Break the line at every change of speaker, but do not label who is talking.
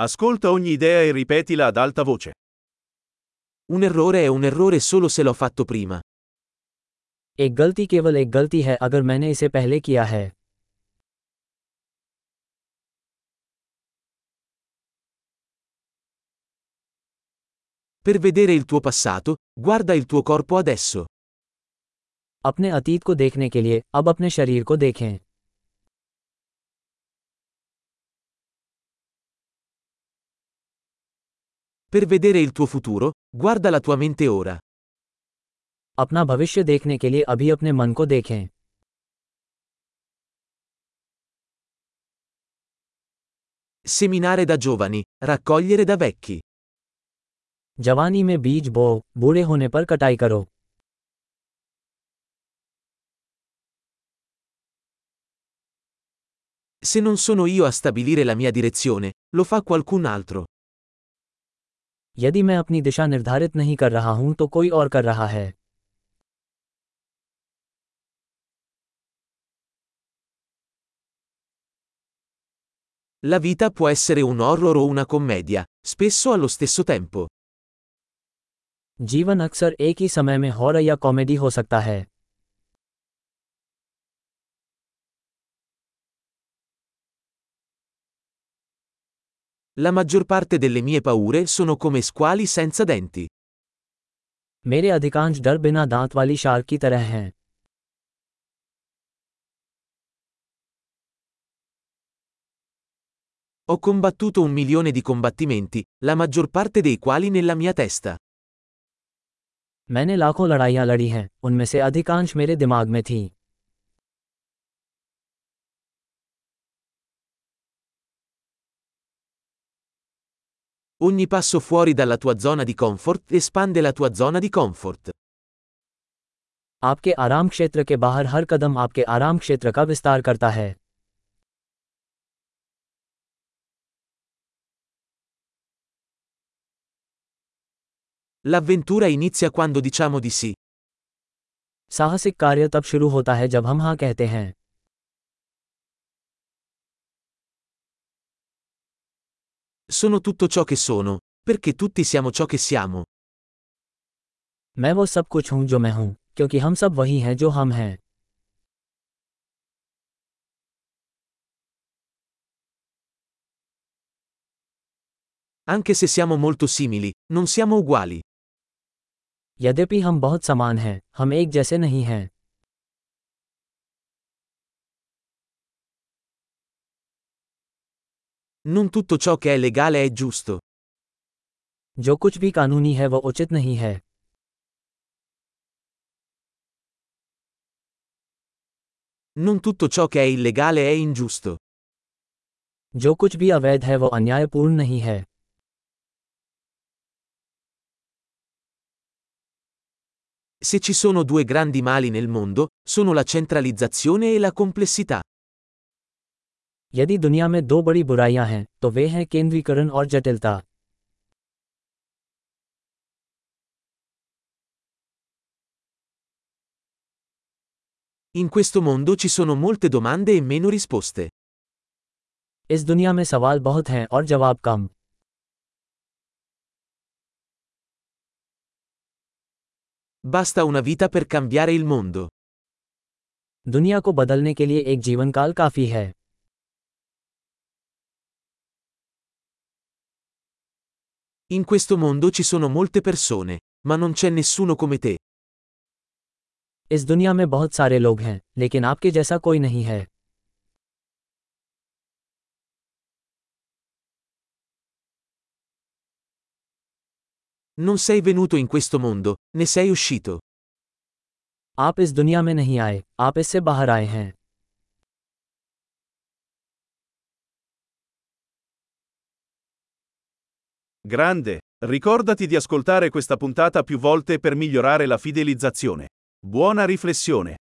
Ascolta ogni idea e ripetila ad alta voce.
Un errore è un errore solo se l'ho fatto prima.
एक गलती केवल एक गलती है अगर मैंने इसे पहले किया है
Per vedere il tuo passato, guarda il tuo corpo adesso.
अपने अतीत को देखने के लिए अब अपने शरीर को देखें
Per vedere il tuo futuro, guarda la tua mente ora.
अपना भविष्य देखने के लिए अभी अपने मन को देखें
Seminare da giovani, raccogliere da vecchi.
जवानी में बीज बो बूढ़े होने पर कटाई करो
Se non sono io a stabilire la mia direzione, lo fa qualcun altro.
यदि मैं अपनी दिशा निर्धारित नहीं कर रहा हूँ तो कोई और कर रहा है
La vita può essere un horror o una commedia, spesso allo stesso tempo.
जीवन अक्सर एक ही समय में हॉरर या कॉमेडी हो सकता है
La maggior parte delle mie paure sono come squali senza denti.
मेरे अधिकांश डर बिना दांत वाली शार्क की तरह हैं
Ho combattuto un milione di combattimenti, la maggior parte dei quali nella mia testa.
मैंने लाखों लड़ाइयां लड़ी हैं उनमें से अधिकांश मेरे दिमाग में थीं
Ogni passo fuori dalla tua zona di comfort espande la tua zona di comfort.
आपके आराम क्षेत्र के बाहर हर कदम आपके आराम क्षेत्र का विस्तार करता है
L'avventura inizia quando diciamo di sì.
साहसिक कार्य तब शुरू होता है जब हम हाँ कहते हैं
Sono tutto ciò che sono, perché tutti siamo ciò che siamo.
मैं वो सब कुछ हूँ जो मैं हूँ क्योंकि हम सब वही हैं जो हम हैं
Anche se siamo molto simili, non siamo uguali.
यद्यपि हम बहुत समान हैं हम एक जैसे नहीं हैं
Non tutto ciò che è legale è giusto.
जो कुछ भी कानूनी है वह उचित नहीं है
Non tutto ciò che è illegale è ingiusto.
जो कुछ भी अवैध है वह अन्यायपूर्ण नहीं है
Se ci sono due grandi mali nel mondo, sono la centralizzazione e la complessità.
यदि दुनिया में दो बड़ी बुराइयाँ हैं तो वे हैं केंद्रीकरण और जटिलता
In questo mondo ci sono molte domande e meno risposte.
इस दुनिया में सवाल बहुत हैं और जवाब कम
Basta una vita per cambiare il mondo.
दुनिया को बदलने के लिए एक जीवन काल काफ़ी है
In questo mondo ci sono molte persone, ma non c'è nessuno come te.
इस दुनिया में बहुत सारे लोग हैं लेकिन आपके जैसा कोई नहीं है
Non sei venuto in questo mondo, ne sei uscito.
आप इस दुनिया में नहीं आए आप इससे बाहर आए हैं
Grande, ricordati di ascoltare questa puntata più volte per migliorare la fidelizzazione. Buona riflessione.